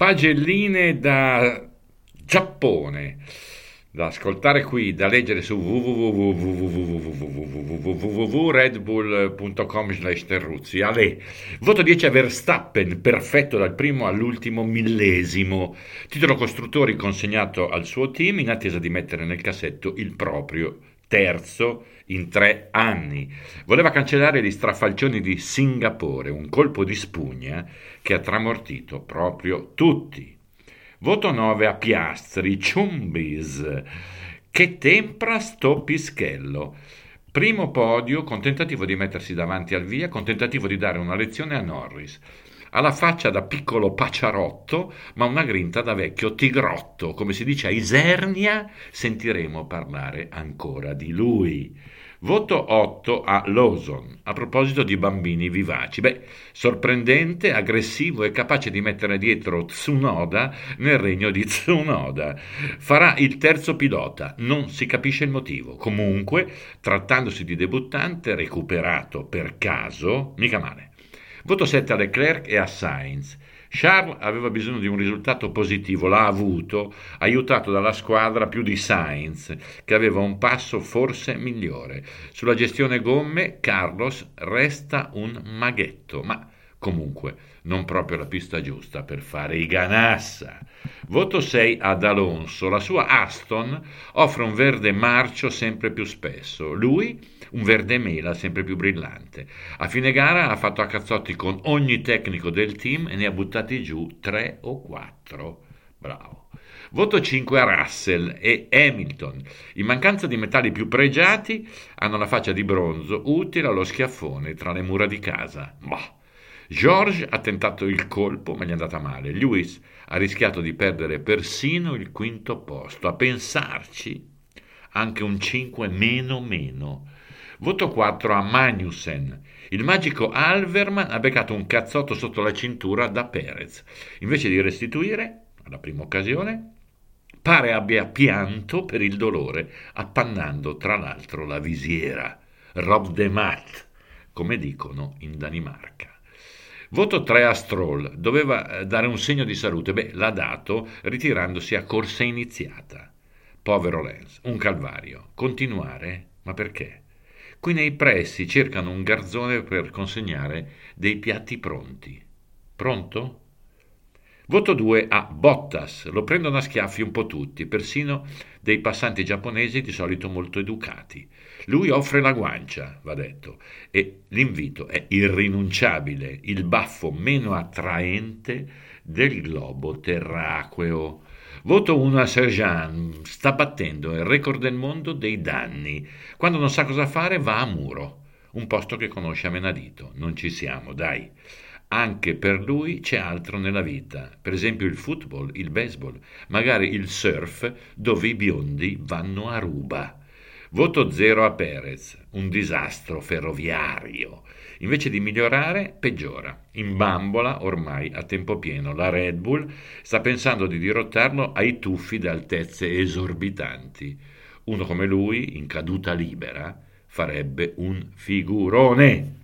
pagelline da Giappone, da ascoltare qui, da leggere su www.redbull.com slash terruzzi. Ale, voto 10 a Verstappen, perfetto dal primo all'ultimo millesimo. Titolo costruttori consegnato al suo team in attesa di mettere nel cassetto il proprio terzo in tre anni. Voleva cancellare gli strafalcioni di Singapore, un colpo di spugna che ha tramortito proprio tutti. Voto 9 a Piastri, Ciumbis, che tempra sto pischello. Primo podio con tentativo di mettersi davanti al via, con tentativo di dare una lezione a Norris. Ha la faccia da piccolo paciarotto, ma una grinta da vecchio tigrotto. Come si dice a Isernia, sentiremo parlare ancora di lui. Voto 8 a Lawson, a proposito di bambini vivaci. Beh, sorprendente, aggressivo e capace di mettere dietro Tsunoda nel regno di Tsunoda. Farà il terzo pilota, non si capisce il motivo. Comunque, trattandosi di debuttante recuperato per caso, mica male. Voto 7 a Leclerc e a Sainz. Charles aveva bisogno di un risultato positivo, l'ha avuto, aiutato dalla squadra più di Sainz, che aveva un passo forse migliore. Sulla gestione gomme, Carlos resta un maghetto, ma comunque non proprio la pista giusta per fare i ganassa. Voto 6 ad Alonso. La sua Aston offre un verde marcio sempre più spesso. Lui un verde mela sempre più brillante. A fine gara ha fatto a cazzotti con ogni tecnico del team e ne ha buttati giù tre o quattro. Bravo. Voto 5 a Russell e Hamilton. In mancanza di metalli più pregiati, hanno la faccia di bronzo utile allo schiaffone tra le mura di casa. Bah. George ha tentato il colpo, ma gli è andata male. Lewis ha rischiato di perdere persino il quinto posto. A pensarci, anche un 5 meno meno. Voto 4 a Magnussen. Il magico Alverman ha beccato un cazzotto sotto la cintura da Perez. Invece di restituire, alla prima occasione, pare abbia pianto per il dolore, appannando tra l'altro la visiera. Rob de Mat, come dicono in Danimarca. Voto 3 a Stroll, doveva eh, dare un segno di salute, beh, l'ha dato ritirandosi a corsa iniziata. Povero Lenz, un calvario. Continuare? Ma perché? Qui nei pressi cercano un garzone per consegnare dei piatti pronti. Pronto? Voto 2 a Bottas, lo prendono a schiaffi un po' tutti, persino dei passanti giapponesi di solito molto educati. Lui offre la guancia, va detto, e l'invito è irrinunciabile, il baffo meno attraente del globo terraqueo. Voto 1 a Serjan, sta battendo il record del mondo dei danni. Quando non sa cosa fare va a muro, un posto che conosce a menadito. Non ci siamo, dai. Anche per lui c'è altro nella vita, per esempio il football, il baseball, magari il surf dove i biondi vanno a ruba. Voto 0 a Perez, un disastro ferroviario. Invece di migliorare, peggiora. In bambola ormai a tempo pieno. La Red Bull sta pensando di dirottarlo ai tuffi da altezze esorbitanti. Uno come lui, in caduta libera, farebbe un figurone.